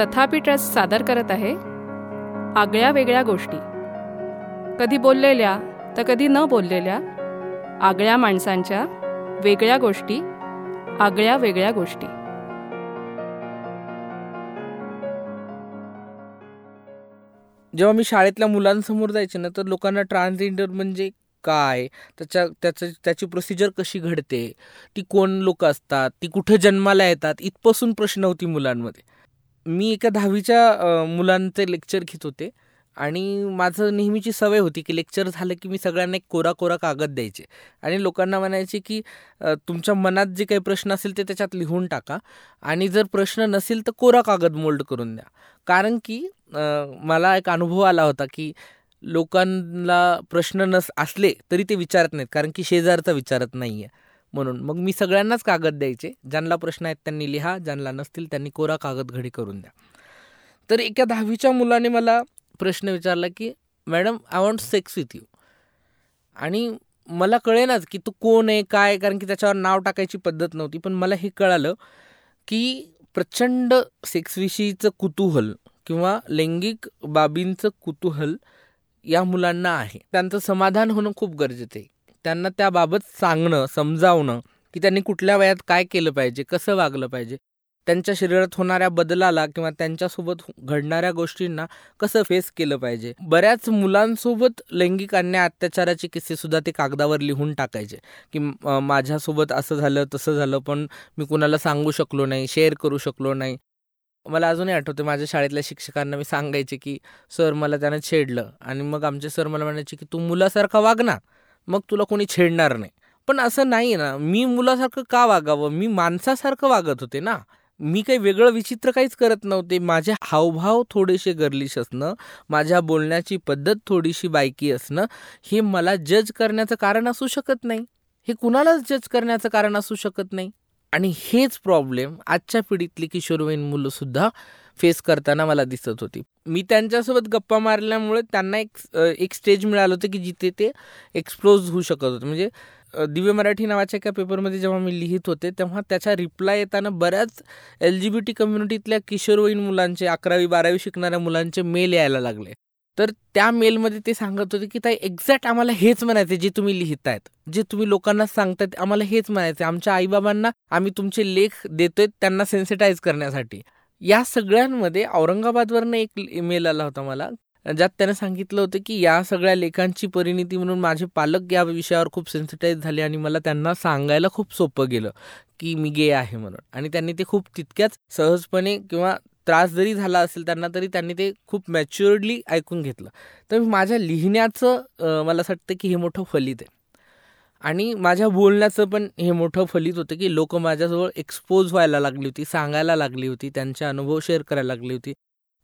तथापि ट्रस्ट सादर करत आहे आगळ्या वेगळ्या गोष्टी. कधी बोललेल्या तर कधी न बोललेल्या आगळ्या माणसांच्या वेगळ्या गोष्टी आगळ्या वेगळ्या गोष्टी. जेव्हा मी शाळेतल्या मुलांसमोर जायचे ना तर लोकांना ट्रान्सजेंडर म्हणजे काय? त्याच्या त्याचं त्याची प्रोसिजर कशी घडते? ती कोण लोक असतात? ती कुठे जन्माला येतात? इथपासून प्रश्न होती मुलांमध्ये. मी एका दहावीच्या मुलांचे लेक्चर घेत होते. आणि माझं नेहमीची सवय होती की लेक्चर झालं की मी सगळ्यांना एक कोरा कोरा कागद द्यायचे. आणि लोकांना म्हणायचे की तुमच्या मनात जे काही प्रश्न असेल ते त्याच्यात लिहून टाका. आणि जर प्रश्न नसेल तर कोरा कागद मोल्ड करून द्या. कारण की मला एक अनुभव आला होता की लोकांना प्रश्न नस असले तरी ते विचारत नाहीत. कारण की शेजारचा विचारत नाही आहे म्हणून. मग मी सगळ्यांनाच कागद द्यायचे. ज्यांना प्रश्न आहेत त्यांनी लिहा ज्यांना नसतील त्यांनी कोरा कागद घडी करून द्या. तर एका दहावीच्या मुलाने मला प्रश्न विचारला की madam I want sex with you आणि मला कळेनाच की तू कोण आहे काय कारण की त्याच्यावर नाव टाकायची पद्धत नव्हती. पण मला हे कळालं की प्रचंड सेक्सविषयीचं कुतूहल किंवा लैंगिक बाबींचं कुतूहल या मुलांना आहे. त्यांचं समाधान होणं खूप गरजेचं आहे. त्यांना त्याबाबत सांगणं समजावणं की त्यांनी कुठल्या वयात काय केलं पाहिजे कसं वागलं पाहिजे त्यांच्या शरीरात होणाऱ्या बदलाला किंवा त्यांच्यासोबत घडणाऱ्या गोष्टींना कसं फेस केलं पाहिजे. बऱ्याच मुलांसोबत लैंगिक अन्याय अत्याचाराचे किस्से सुद्धा ते कागदावर लिहून टाकायचे की माझ्यासोबत असं झालं तसं झालं पण मी कुणाला सांगू शकलो नाही शेअर करू शकलो नाही. मला अजूनही आठवते माझ्या शाळेतल्या शिक्षकांना मी सांगायचे की सर मला त्यानं छेडलं. आणि मग आमचे सर मला म्हणायचे की तू मुलासारखा वाग ना. मग तुला कोणी छेडणार नाही. पण असं नाही ना मी मुलासारखं का वागावं? मी माणसासारखं वागत होते ना. मी काही वेगळं विचित्र काहीच करत नव्हते. माझे हावभाव थोडेसे गर्लिश असणं माझ्या बोलण्याची पद्धत थोडीशी बायकी असणं हे मला जज करण्याचं कारण असू शकत नाही. हे कुणालाच जज करण्याचं कारण असू शकत नाही. आणि हेच प्रॉब्लेम आजच्या पिढीतली किशोरवयीन मुलंसुद्धा फेस करताना मला दिसत होती. मी त्यांच्यासोबत गप्पा मारल्यामुळे त्यांना एक एक स्टेज मिळालं होतं की जिथे ते एक्सप्लोज होऊ शकत होते. म्हणजे दिव्य मराठी नावाच्या एका पेपरमध्ये जेव्हा मी लिहित होते तेव्हा त्याच्या रिप्लाय येताना बऱ्याच एल जी बी टी कम्युनिटीतल्या किशोरवयीन मुलांचे अकरावी बारावी शिकणाऱ्या मुलांचे मेल यायला लागले. तर त्या मेलमध्ये ते सांगत होते की ताई एक्झॅक्ट आम्हाला हेच म्हणायचे जे तुम्ही लिहितायत. जे तुम्ही लोकांना सांगतायत आम्हाला हेच म्हणायचे आमच्या आईबाबांना आम्ही तुमचे लेख देतोय त्यांना सेन्सिटाईज करण्यासाठी. या सगळ्यांमध्ये औरंगाबादवरनं एक ईमेल आला होता मला ज्यात त्याने सांगितलं होतं की या सगळ्या लेखांची परिणिती म्हणून माझे पालक या विषयावर खूप सेन्सिटाईज झाले आणि मला त्यांना सांगायला खूप सोपं गेलं की मी गे आहे म्हणून. आणि त्यांनी ते खूप तितक्याच सहजपणे किंवा त्रास जरी झाला असेल त्यांना तरी त्यांनी ते खूप मॅच्युअर्डली ऐकून घेतलं. तर माझ्या लिहिण्याचं मला असं वाटतं की हे मोठं फलित आहे. आणि माझ्या बोलण्याचं पण हे मोठं फलित होतं की लोक माझ्याजवळ एक्सपोज व्हायला लागली होती सांगायला लागली होती त्यांचे अनुभव शेअर करायला लागली होती.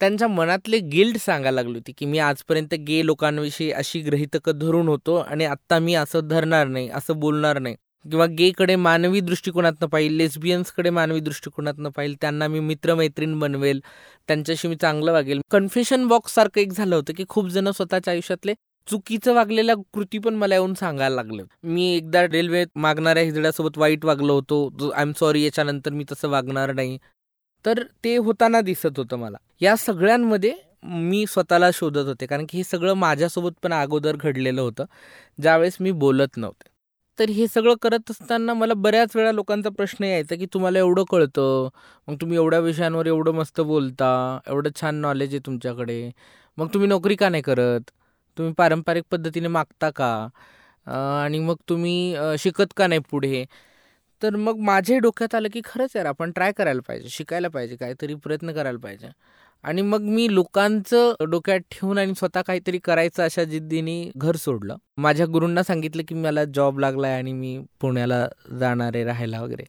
त्यांच्या मनातले गिल्ड सांगायला लागली होती की मी आजपर्यंत गे लोकांविषयी अशी ग्रहितकं धरून होतो आणि आत्ता मी असं धरणार नाही असं बोलणार नाही. किंवा गेकडे मानवी दृष्टिकोनातनं पाहिजे लेस्बियन्सकडे मानवी दृष्टिकोनातनं पाहिजे त्यांना मी मित्रमैत्रीण बनवेल त्यांच्याशी मी चांगलं वागेल. कन्फेशन बॉक्स सारखं एक झालं होतं की खूप जण स्वतःच्या आयुष्यातले चुकीचं वागलेल्या कृती पण मला येऊन सांगायला लागलं. मी एकदा रेल्वेत मागणाऱ्या हिजड्यासोबत वाईट वागलो होतो. आय एम सॉरी याच्यानंतर मी तसं वागणार नाही. तर ते होताना दिसत होतं मला. या सगळ्यांमध्ये मी स्वतःला शोधत होते. कारण की हे सगळं माझ्यासोबत पण अगोदर घडलेलं होतं. ज्यावेळेस मी बोलत नव्हते. तर हे सगळं करत असताना मला बऱ्याच वेळा लोकांचा प्रश्न यायचा की तुम्हाला एवढं कळतं? मग तुम्ही एवढ्या विषयांवर एवढं मस्त बोलता? एवढं छान नॉलेज आहे तुमच्याकडे? मग तुम्ही नोकरी का नाही करत? तुम्ही पारंपरिक पद्धतीने मागता का? आणि मग तुम्ही शिकत का नाही पुढे? तर मग माझे डोक्यात आलं की खरंच यार आपण ट्राय करायला पाहिजे शिकायला पाहिजे काहीतरी प्रयत्न करायला पाहिजे. आणि मग मी लोकांचं डोक्यात ठेवून आणि स्वतः काहीतरी करायचं अशा जिद्दीने घर सोडलं. माझ्या गुरूंना सांगितलं की मला जॉब लागलाय आणि मी पुण्याला जाणार आहे राहायला वगैरे.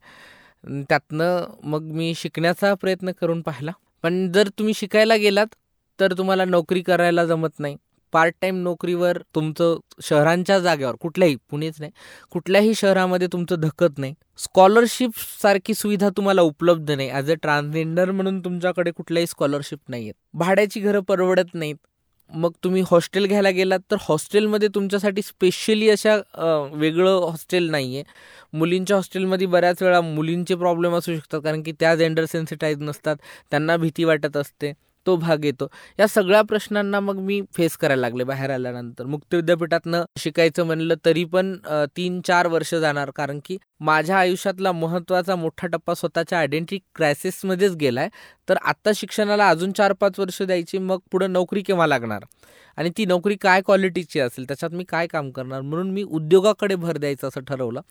त्यातनं मग मी शिकण्याचा प्रयत्न करून पाहिला. पण जर तुम्ही शिकायला गेलात तर तुम्हाला नोकरी करायला जमत नाही. पार्ट टाइम नोकरीवर तुमचं शहरांच्या जागेवर कुठल्याही पुणेच नाही कुठल्याही शहरामध्ये तुमचं धकत नाही. स्कॉलरशिप सारखी सुविधा तुम्हाला उपलब्ध नाही. ॲज अ ट्रान्सजेंडर म्हणून तुमच्याकडे कुठल्याही स्कॉलरशिप नाही आहेत भाड्याची घरं परवडत नाहीत. मग तुम्ही हॉस्टेल घ्यायला गेलात तर हॉस्टेलमध्ये तुमच्यासाठी स्पेशली अशा वेगळं हॉस्टेल नाही आहे मुलींच्या हॉस्टेलमध्ये बऱ्याच वेळा मुलींचे प्रॉब्लेम असू शकतात कारण की त्या जेंडर सेन्सिटाईज नसतात त्यांना भीती वाटत असते. तो भाग येतो. या सगळ्या प्रश्नांना मग मी फेस करायला लागले बाहेर आल्यानंतर. मुक्त विद्यापीठातनं शिकायचं म्हणलं तरी पण तीन चार वर्ष जाणार. कारण की माझ्या आयुष्यातला महत्त्वाचा मोठा टप्पा स्वतःच्या आयडेंटिटी क्रायसिसमध्येच गेलाय. तर आत्ता शिक्षणाला अजून चार पाच वर्ष द्यायची मग पुढं नोकरी केव्हा लागणार? आणि ती नोकरी काय क्वालिटीची असेल त्याच्यात मी काय काम करणार? म्हणून मी उद्योगाकडे भर द्यायचं असं ठरवलं.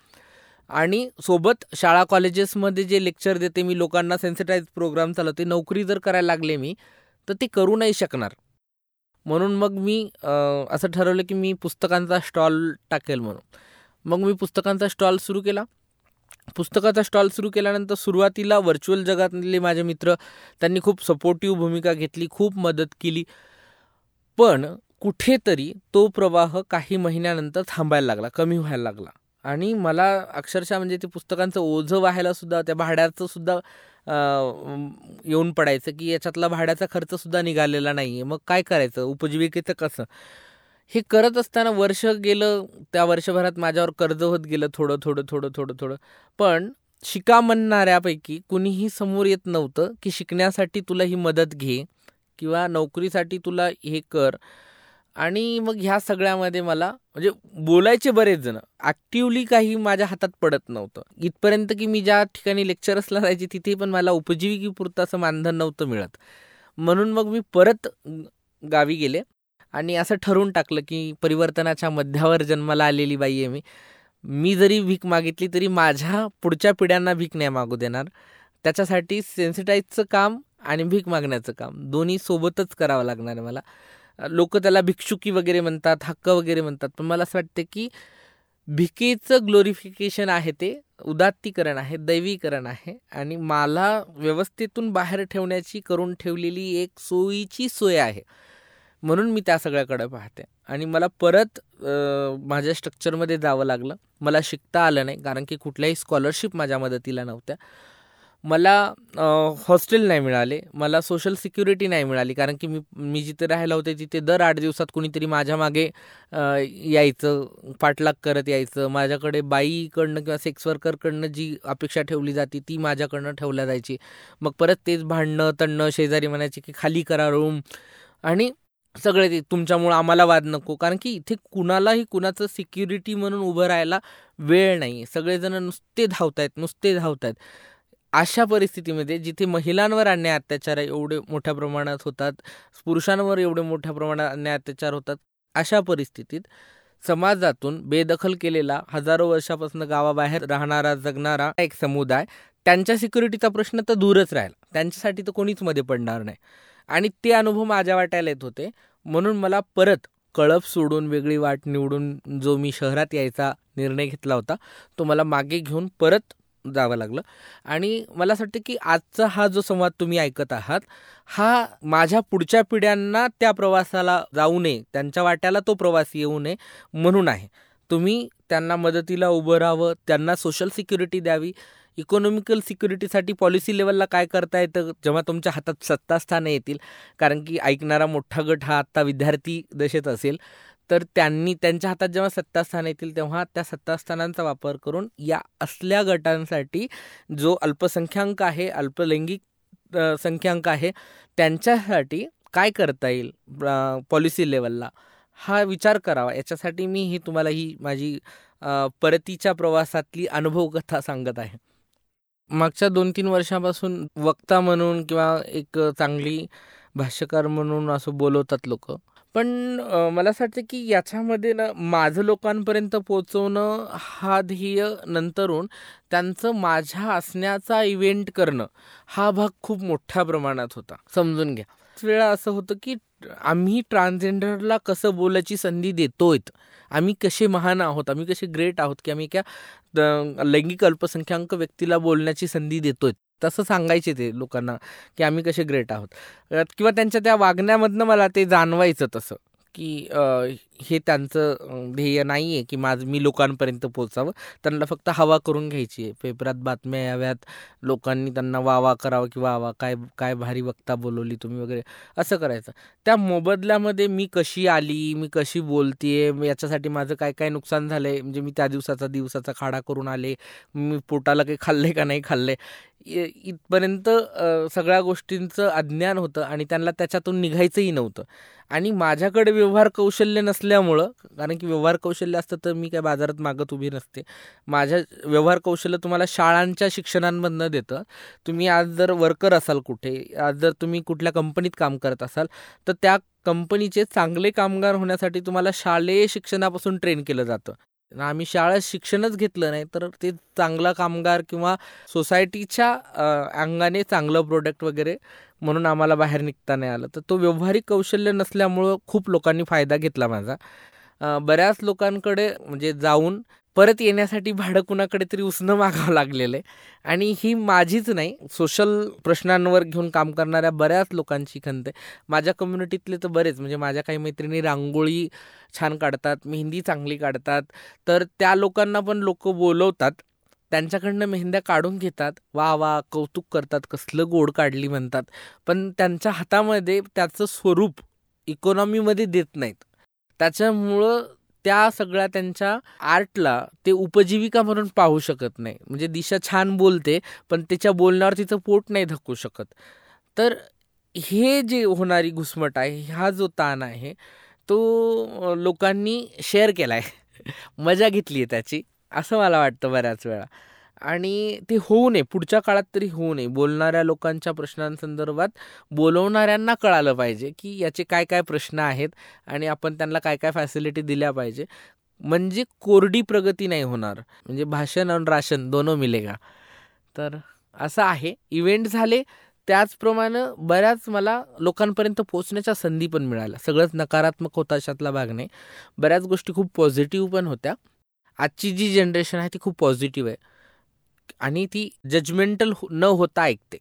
आणि सोबत शाळा कॉलेजेसमध्ये जे लेक्चर देते मी लोकांना सेन्सिटाईज प्रोग्राम चालवते. नोकरी जर करायला लागले मी तर ते करू नाही शकणार. म्हणून मग मी असं ठरवलं की मी पुस्तकांचा स्टॉल टाकेल म्हणून. मग मी पुस्तकांचा स्टॉल सुरू केला. पुस्तकाचा स्टॉल सुरू केल्यानंतर सुरुवातीला व्हर्च्युअल जगातले माझे मित्र त्यांनी खूप सपोर्टिव्ह भूमिका घेतली खूप मदत केली. पण कुठेतरी तो प्रवाह काही महिन्यानंतर थांबायला लागला कमी व्हायला लागला. आणि मला अक्षरशः म्हणजे ते पुस्तकांचं ओझं व्हायला सुद्धा त्या भाड्याचं सुद्धा येऊन पडायचं की याच्यातला भाड्याचा खर्च सुद्धा निघालेला नाही आहे मग काय करायचं? उपजीविकेचं कसं? हे करत असताना वर्ष गेलं त्या वर्षभरात माझ्यावर कर्ज होत गेलं थोडं थोडं थोडं थोडं थोडं. पण शिका म्हणणाऱ्यापैकी कुणीही समोर येत नव्हतं की शिकण्यासाठी तुला ही मदत घे किंवा नोकरीसाठी तुला हे कर. आणि मग ह्या सगळ्यामध्ये मला म्हणजे बोलायचे बरेच जण. ॲक्टिवली काही माझ्या हातात पडत नव्हतं. इथपर्यंत की मी ज्या ठिकाणी लेक्चरसला जायचे तिथे पण मला उपजीविकेपुरतं असं मानधन नव्हतं मिळत. म्हणून मग मी परत गावी गेले आणि असं ठरवून टाकलं की परिवर्तनाच्या मध्यावर जन्माला आलेली बाई आहे मी. मी जरी भीक मागितली तरी माझ्या पुढच्या पिढ्यांना भीक नाही मागू देणार. त्याच्यासाठी सेन्सिटाईजचं काम आणि भीक मागण्याचं काम. दोन्ही सोबतच करावं लागणार आहे मला. लोक त्याला भिक्षुकी वगैरे म्हणतात हक्क वगैरे म्हणतात. पण मला असं वाटतं की भिकेचं ग्लोरिफिकेशन आहे ते उदात्तीकरण आहे दैवीकरण आहे. आणि मला व्यवस्थेतून बाहेर ठेवण्याची करून ठेवलेली एक सोयीची सोय आहे. म्हणून मी त्या सगळ्याकडे पाहते. आणि मला परत माझ्या स्ट्रक्चरमध्ये जावं लागलं. मला शिकता आलं नाही कारण की कुठल्याही स्कॉलरशिप माझ्या मदतीला नव्हत्या. मला हॉस्टेल नाही मिळाले. मला सोशल सिक्युरिटी नाही मिळाली. कारण की मी मी जिथे राहायला होते तिथे दर आठ दिवसात कुणीतरी माझ्या मागे यायचं पाठलाग करत यायचं. माझ्याकडे बाईकडनं किंवा सेक्स वर्करकडनं जी अपेक्षा ठेवली जाते ती माझ्याकडनं ठेवल्या जायची. मग परत तेच भांडणं तणणं शेजारी म्हणायचे की खाली करा रूम आणि सगळे ते तुमच्यामुळं आम्हाला वाद नको. कारण की इथे कुणालाही कुणाचं सिक्युरिटी म्हणून उभं राहायला वेळ नाही. सगळेजण नुसते धावत आहेत नुसते धावत आहेत अशा परिस्थितीमध्ये जिथे महिलांवर अन्याय अत्याचार एवढे मोठ्या प्रमाणात होतात पुरुषांवर एवढे मोठ्या प्रमाणात अन्याय अत्याचार होतात अशा परिस्थितीत समाजातून बेदखल केलेला हजारो वर्षापासून गावाबाहेर राहणारा जगणारा एक समुदाय त्यांच्या सिक्युरिटीचा प्रश्न तर दूरच राहिला. त्यांच्यासाठी तर कोणीच मध्ये पडणार नाही. आणि ते अनुभव माझ्या वाटायला येत होते. म्हणून मला परत कळप सोडून वेगळी वाट निवडून जो मी शहरात यायचा निर्णय घेतला होता तो मला मागे घेऊन परत जावं लागलं. आणि मला असं वाटतं की आजचा हा जो संवाद तुम्ही ऐकत आहात हा माझ्या पुढच्या पिढ्यांना त्या प्रवासाला जाऊ नये त्यांच्या वाट्याला तो प्रवास येऊ नये म्हणून आहे. तुम्ही त्यांना मदतीला उभं राहावं त्यांना सोशल सिक्युरिटी द्यावी. इकॉनॉमिकल सिक्युरिटीसाठी पॉलिसी लेवलला काय करता येतं जेव्हा तुमच्या हातात सत्तास्थानं येतील. कारण की ऐकणारा मोठा गट हा आत्ता विद्यार्थी दशेत असेल. तर त्यांनी त्यांच्या हातात जेव्हा सत्तास्थान येतील तेव्हा त्या सत्तास्थानांचा वापर करून या असल्या गटांसाठी जो अल्पसंख्याक आहे अल्पलैंगिक संख्याक आहे त्यांच्यासाठी काय करता येईल पॉलिसी लेवलला हा विचार करावा. याच्यासाठी मी ही तुम्हाला ही माझी परतीच्या प्रवासातली अनुभव कथा सांगत आहे. मागच्या दोन तीन वर्षापासून वक्ता म्हणून किंवा एक चांगली भाष्यकार म्हणून असं बोलवतात लोक. पण मला असं वाटतं की याच्यामध्ये ना माझं लोकांपर्यंत पोचवणं हा ध्येय नंतरून त्यांचं माझ्या असण्याचा इव्हेंट करणं हा भाग खूप मोठ्या प्रमाणात होता. समजून घ्या. वेळा असं होतं की आम्ही ट्रान्सजेंडरला कसं बोलायची संधी देतोय आम्ही कसे महान आहोत? आम्ही कसे ग्रेट आहोत? की आम्ही क्या लैंगिक अल्पसंख्याक व्यक्तीला बोलण्याची संधी देतोय तसं सांगायचे ते लोकांना की आम्ही कसे ग्रेट आहोत. किंवा त्यांच्या त्या वागण्यामधनं मला ते जाणवायचं तसं की हे त्यांचं ध्येय नाही आहे की माझं मी लोकांपर्यंत पोचावं त्यांना फक्त हवा करून घ्यायची आहे. पेपरात बातम्या याव्यात. लोकांनी त्यांना वा वा करावं की वा काय काय भारी वक्ता बोलवली तुम्ही वगैरे. असं करायचं. त्या मोबदल्यामध्ये मी कशी आली मी कशी बोलतीये याच्यासाठी माझं काय काय नुकसान झालं आहे म्हणजे मी त्या दिवसाचा दिवसाचा खाडा करून आले. मी पोटाला काही खाल्ले का नाही खाल्ले इथपर्यंत सगळ्या गोष्टींचं अज्ञान होतं आणि त्यांना त्याच्यातून निघायचंही नव्हतं. आणि माझ्याकडे व्यवहार कौशल्य असल्यामुळं कारण की व्यवहार कौशल्य असतं तर मी काय बाजारात मागत उभी नसते. माझ्या व्यवहार कौशल्य तुम्हाला शाळांच्या शिक्षणांमधनं देतं. तुम्ही आज जर वर्कर असाल कुठे आज जर तुम्ही कुठल्या कंपनीत काम करत असाल तर त्या कंपनीचे चांगले कामगार होण्यासाठी तुम्हाला शालेय शिक्षणापासून ट्रेन केलं जातं. आम्ही शाळा शिक्षणच घेतलं नाही तर ते चांगला कामगार किंवा सोसायटीच्या अंगाने चांगलं प्रोडक्ट वगैरे म्हणून आम्हाला बाहेर निघता नाही आलं. तर तो व्यवहारिक कौशल्य नसल्यामुळं खूप लोकांनी फायदा घेतला माझा. बऱ्याच लोकांकडे म्हणजे जाऊन परत येण्यासाठी भाडं कुणाकडे तरी उसणं मागावं लागलेलं आहे. आणि ही माझीच नाही सोशल प्रश्नांवर घेऊन काम करणाऱ्या बऱ्याच लोकांची खंत आहे. माझ्या कम्युनिटीतले तर बरेच म्हणजे माझ्या काही मैत्रिणी रांगोळी छान काढतात मेहंदी चांगली काढतात. तर त्या लोकांना पण लोक बोलवतात. त्यांच्याकडनं मेहंद्या काढून घेतात. वा वा कौतुक करतात कसलं गोड काढली म्हणतात. पण त्यांच्या हातामध्ये त्याचं स्वरूप इकॉनॉमीमध्ये देत नाहीत. त्याच्यामुळं त्या सगळ्या त्यांच्या आर्टला ते उपजीविका म्हणून पाहू शकत नाही. म्हणजे दिशा छान बोलते पण त्याच्या बोलण्यावर तिचं पोट नाही धकू शकत. तर हे जे होणारी घुसमट आहे हा जो ताण आहे तो लोकांनी शेअर केला आहे मजा घेतली आहे त्याची. असं मला वाटतं बऱ्याच वेळा. आणि ते होऊ नये पुढच्या काळात तरी होऊ नये. बोलणाऱ्या लोकांच्या प्रश्नांसंदर्भात बोलवणाऱ्यांना कळालं पाहिजे की याचे काय काय प्रश्न आहेत आणि आपण त्यांना काय काय फॅसिलिटी दिल्या पाहिजे. म्हणजे कोरडी प्रगती नाही होणार. म्हणजे भाषण आणि राशन दोनों मिलेगा. तर असं आहे. इव्हेंट झाले. त्याचप्रमाणे बऱ्याच मला लोकांपर्यंत पोचण्याच्या संधी पण मिळाल्या. सगळंच नकारात्मक होता अशातला भाग नाही. बऱ्याच गोष्टी खूप पॉझिटिव्ह पण होत्या. आजची जी जनरेशन आहे ती खूप पॉझिटिव्ह आहे. आणि ती जजमेंटल हो-, न होता ऐकते.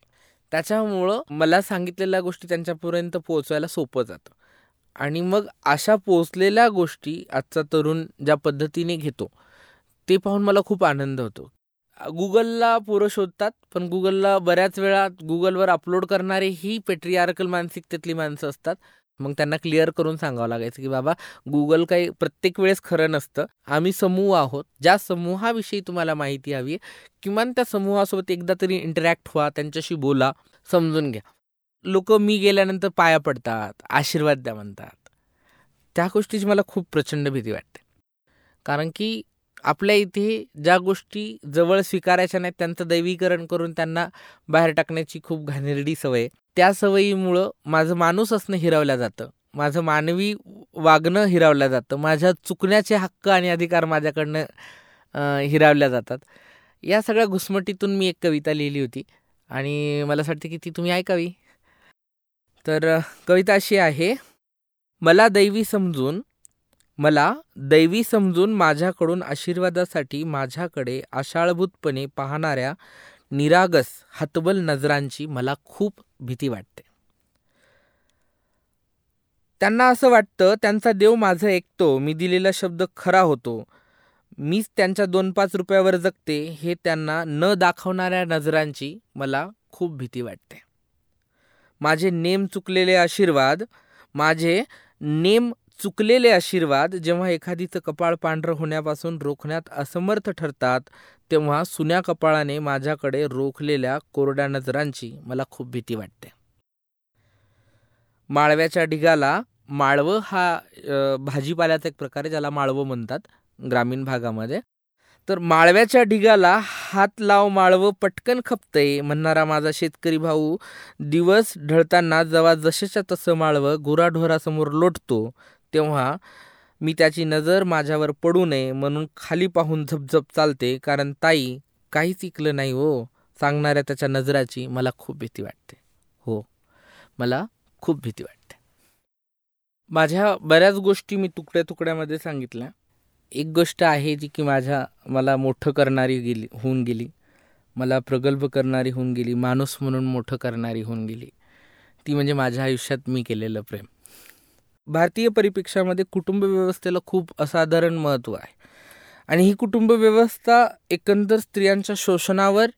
त्याच्यामुळं मला सांगितलेल्या गोष्टी त्यांच्यापर्यंत पोहोचवायला सोपं जातं. आणि मग अशा पोचलेल्या गोष्टी आजचा तरुण ज्या पद्धतीने घेतो ते पाहून मला खूप आनंद होतो. गुगलला पोरं शोधतात पण गुगलला बऱ्याच वेळा गुगलवर अपलोड करणारे ही पेट्रियार्कल मानसिकतेतली माणसं असतात. मग त्यांना क्लिअर करून सांगावं लागायचं की बाबा गुगल काही प्रत्येक वेळेस खरं नसतं. आम्ही समूह आहोत. ज्या समूहाविषयी तुम्हाला माहिती हवी किमान त्या समूहासोबत एकदा तरी इंटरॅक्ट व्हा त्यांच्याशी बोला समजून घ्या. लोक मी गेल्यानंतर पाया पडतात आशीर्वाद द्या म्हणतात. त्या गोष्टीची मला खूप प्रचंड भीती वाटते. कारण की आपल्या इथे ज्या गोष्टी जवळ स्वीकारायच्या नाहीत त्यांचं दैवीकरण करून त्यांना बाहेर टाकण्याची खूप घाणेरडी सवय त्या सवयीमुळं माझं माणूस असणं हिरावलं जातं. माझं मानवी वागणं हिरावलं जातं. माझ्या चुकण्याचे हक्क आणि अधिकार माझ्याकडनं हिरावल्या जातात. या सगळ्या घुसमटीतून मी एक कविता लिहिली होती आणि मला असं वाटतं की ती तुम्ही ऐकावी. तर कविता अशी आहे मला दैवी समजून मला दैवी समजून माझ्याकडून आशीर्वादासाठी माझ्याकडे आशाळभूतपणे पाहणाऱ्या निरागस हतबल नजरांची मला खूप भीती वाटते. त्यांना असं वाटतं त्यांचा देव माझं ऐकतो मी दिलेला शब्द खरा होतो. मीच त्यांच्या दोन पाच रुपयावर जगते हे त्यांना न दाखवणाऱ्या नजरांची मला खूप भीती वाटते. माझे नेम चुकलेले आशीर्वाद माझे नेम चुकलेले आशीर्वाद जेव्हा एखादीचं कपाळ पांढरं होण्यापासून रोखण्यात असमर्थ ठरतात तेव्हा सुन्या कपाळाने माझ्याकडे रोखलेल्या कोरड्या नजरांची मला खूप भीती वाटते. माळव्याच्या ढिगाला माळवं हा भाजीपाल्याचा एक प्रकार आहे ज्याला माळवं म्हणतात ग्रामीण भागामध्ये. तर माळव्याच्या ढिगाला हात लाव माळवं पटकन खपतंय म्हणणारा माझा शेतकरी भाऊ दिवस ढळताना जवा जसेच्या तसं माळवं गुराढोरासमोर लोटतो तेव्हा मी त्याची नजर माझ्यावर पडू नये म्हणून खाली पाहून झपझप चालते कारण ताई काहीच ऐकलं नाही हो. सांगणाऱ्या त्याच्या नजराची मला खूप भीती वाटते. हो मला खूप भीती वाटते. माझ्या बऱ्याच गोष्टी मी तुकड्या तुकड्यामध्ये सांगितल्या. एक गोष्ट आहे जी की माझ्या मला मोठं करणारी गेली होऊन गेली. मला प्रगल्भ करणारी होऊन गेली माणूस म्हणून मोठं करणारी होऊन गेली. ती म्हणजे माझ्या आयुष्यात मी केलेलं प्रेम. भारतीय परिप्रेक्षामध्ये कुटुंब व्यवस्थेला खूप असाधारण महत्त्व आहे. आणि ही कुटुंब व्यवस्था एकंदर स्त्रियांच्या शोषणावर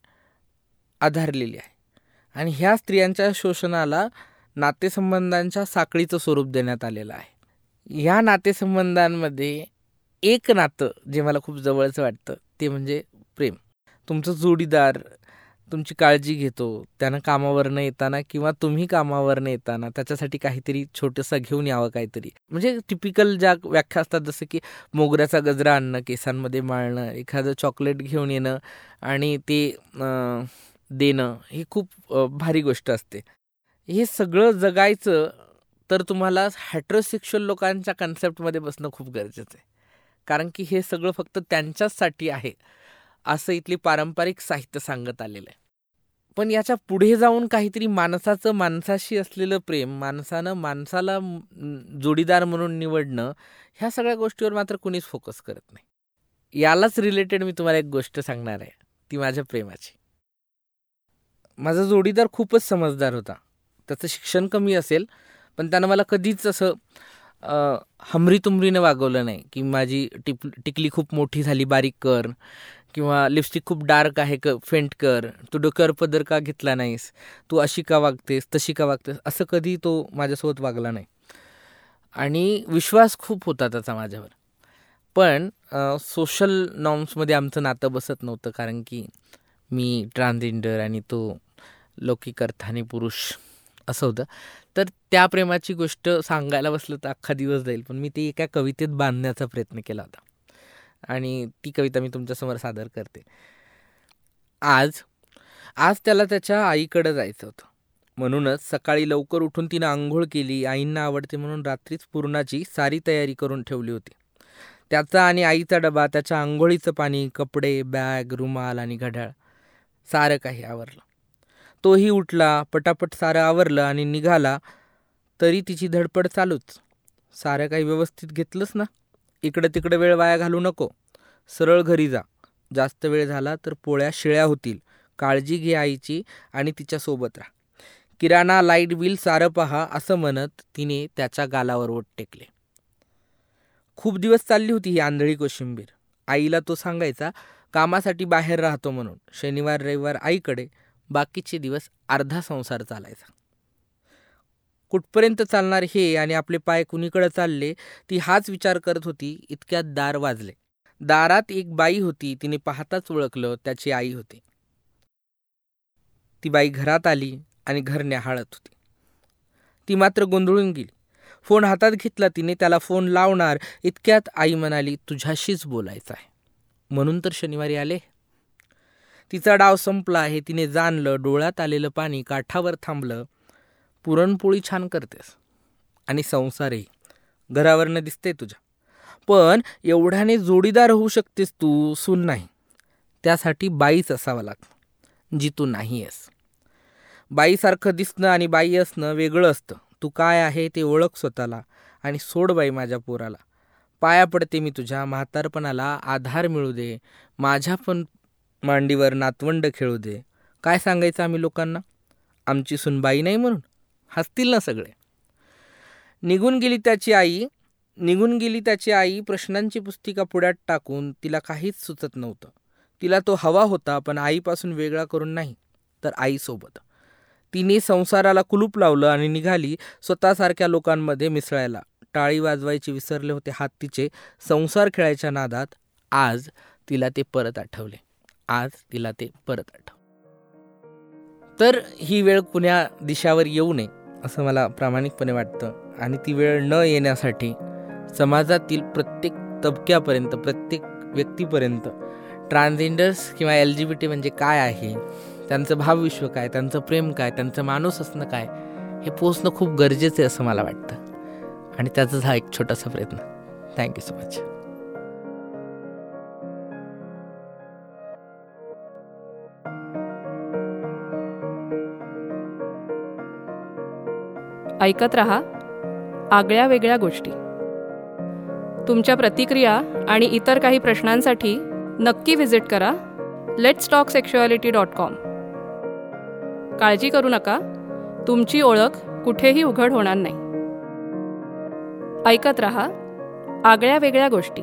आधारलेली आहे. आणि ह्या स्त्रियांच्या शोषणाला नातेसंबंधांच्या साखळीचं स्वरूप देण्यात आलेलं आहे. ह्या नातेसंबंधांमध्ये एक नातं जे मला खूप जवळचं वाटतं ते म्हणजे प्रेम. तुमचं जोडीदार तुमची काळजी घेतो. त्यानं कामावरनं येताना किंवा तुम्ही कामावरनं येताना त्याच्यासाठी काहीतरी छोटंसं घेऊन यावं काहीतरी. म्हणजे टिपिकल ज्या व्याख्या असतात जसं की मोगऱ्याचा गजरा आणणं केसांमध्ये माळणं एखादं चॉकलेट घेऊन येणं आणि ते देणं ही खूप भारी गोष्ट असते. हे सगळं जगायचं तर तुम्हाला हॅट्रोसेक्शुअल लोकांच्या कन्सेप्टमध्ये बसणं खूप गरजेचं आहे. कारण की हे सगळं फक्त त्यांच्याचसाठी आहे. असं इथली पारंपरिक साहित्य सांगत आलेलं आहे. पण याच्यापुढे जाऊन काहीतरी माणसाचं माणसाशी असलेलं प्रेम माणसानं माणसाला जोडीदार म्हणून निवडणं ह्या सगळ्या गोष्टीवर मात्र कुणीच फोकस करत नाही. यालाच रिलेटेड मी तुम्हाला एक गोष्ट सांगणार आहे ती माझ्या प्रेमाची. माझा जोडीदार खूपच समजदार होता. त्याचं शिक्षण कमी असेल पण त्यानं मला कधीच असं हमरी तुमरीनं वागवलं नाही की माझी टिप टिकली खूप मोठी झाली बारीक कर. किंवा लिपस्टिक खूप डार्क आहे क फेंट कर तू डोक्यावर पदर का घेतला नाहीस तू अशी का वागतेस तशी का वागतेस असं कधी तो माझ्यासोबत वागला नाही. आणि विश्वास खूप होता त्याचा माझ्यावर. पण सोशल नॉर्म्समध्ये आमचं नातं बसत नव्हतं कारण की मी ट्रान्सजेंडर आणि तो लौकिक अर्थाने पुरुष असं होतं. तर त्या प्रेमाची गोष्ट सांगायला बसलं तर अख्खा दिवस जाईल पण मी ते एका कवितेत बांधण्याचा प्रयत्न केला होता. आणि ती कविता मी तुमच्यासमोर सादर करते. आज आज त्याला त्याच्या आईकडं जायचं होतं. म्हणूनच सकाळी लवकर उठून तिनं आंघोळ केली आईंना आवडते म्हणून रात्रीच पूर्णाची सारी तयारी करून ठेवली होती. त्याचा आणि आईचा डबा त्याच्या आंघोळीचं पाणी कपडे बॅग रुमाल आणि घड्याळ सारं काही आवरलं. तोही उठला पटापट सारं आवरलं आणि निघाला तरी तिची धडपड चालूच. सारं काही व्यवस्थित घेतलंच ना? इकडं तिकडं वेळ वाया घालू नको. सरळ घरी जा. जास्त वेळ झाला तर पोळ्या शिळ्या होतील. काळजी घे आईची आणि तिच्यासोबत राहा. किराणा लाइट बिल सारं पहा असं म्हणत तिने त्याच्या गालावर ओट टेकले. खूप दिवस चालली होती ही आंधळी कोशिंबीर. आईला तो सांगायचा कामासाठी बाहेर राहतो म्हणून. शनिवार रविवार आईकडे. बाकीचे दिवस अर्धा संसार चालायचा. कुठपर्यंत चालणार हे आणि आपले पाय कुणीकडे चालले ती हाच विचार करत होती इतक्यात दार वाजले. दारात एक बाई होती तिने पाहताच ओळखलं त्याची आई होती. ती बाई घरात आली आणि घर न्याहाळत होती. ती मात्र गोंधळून गेली. फोन हातात घेतला तिने त्याला फोन लावणार इतक्यात आई म्हणाली तुझ्याशीच बोलायचं आहे. म्हणून तर शनिवारी आले. तिचा डाव संपला हे तिने जाणलं डोळ्यात आलेलं पाणी काठावर थांबलं पुरणपोळी छान करतेस. आणि संसारही. घरावरनं दिसते तुझ्या. पण एवढ्याने जोडीदार होऊ शकतेस तू सून नाही. त्यासाठी बाईच असावं लागतं जी तू नाही आहेस. बाईसारखं दिसणं आणि बाई असणं वेगळं असतं. तू काय आहे ते ओळख स्वतःला आणि सोड बाई माझ्या पोराला. पाया पडते मी तुझ्या म्हातारपणाला आधार मिळू दे. माझ्या पण मांडीवर नातवंड खेळू दे. काय सांगायचं आम्ही लोकांना? आमची सुनबाई नाही म्हणून? हसतील ना सगळे. निघून गेली त्याची आई निघून गेली त्याची आई प्रश्नांची पुस्तिका पुढ्यात टाकून तिला काहीच सुचत नव्हतं. तिला तो हवा होता पण आईपासून वेगळा करून नाही तर आईसोबत. तिने संसाराला कुलूप लावलं आणि निघाली स्वतःसारख्या लोकांमध्ये मिसळायला. टाळी वाजवायची विसरले होते हात तिचे. संसार खेळायच्या नादात आज तिला ते परत आठवले. आज तिला ते परत आठव तर ही वेळ कुण्या दिशावर येऊ नये असं मला प्रामाणिकपणे वाटतं. आणि ती वेळ न येण्यासाठी समाजातील प्रत्येक तबक्यापर्यंत प्रत्येक व्यक्तीपर्यंत ट्रान्सजेंडर्स किंवा एल जी बी टी म्हणजे काय आहे त्यांचं भावविश्व काय त्यांचं प्रेम काय त्यांचं माणूस असणं काय हे पोचणं खूप गरजेचं आहे असं मला वाटतं. आणि त्याचाच हा एक छोटासा प्रयत्न. थँक्यू सो मच ऐकत रहा आगळ्या वेगळ्या गोष्टी. तुमच्या प्रतिक्रिया आणि इतर काही प्रश्नांसाठी नक्की व्हिजिट करा let's talk sexuality dot com काळजी करू नका तुमची ओळख कुठेही उघड होणार नाही. ऐकत रहा आगळ्या वेगळ्या गोष्टी.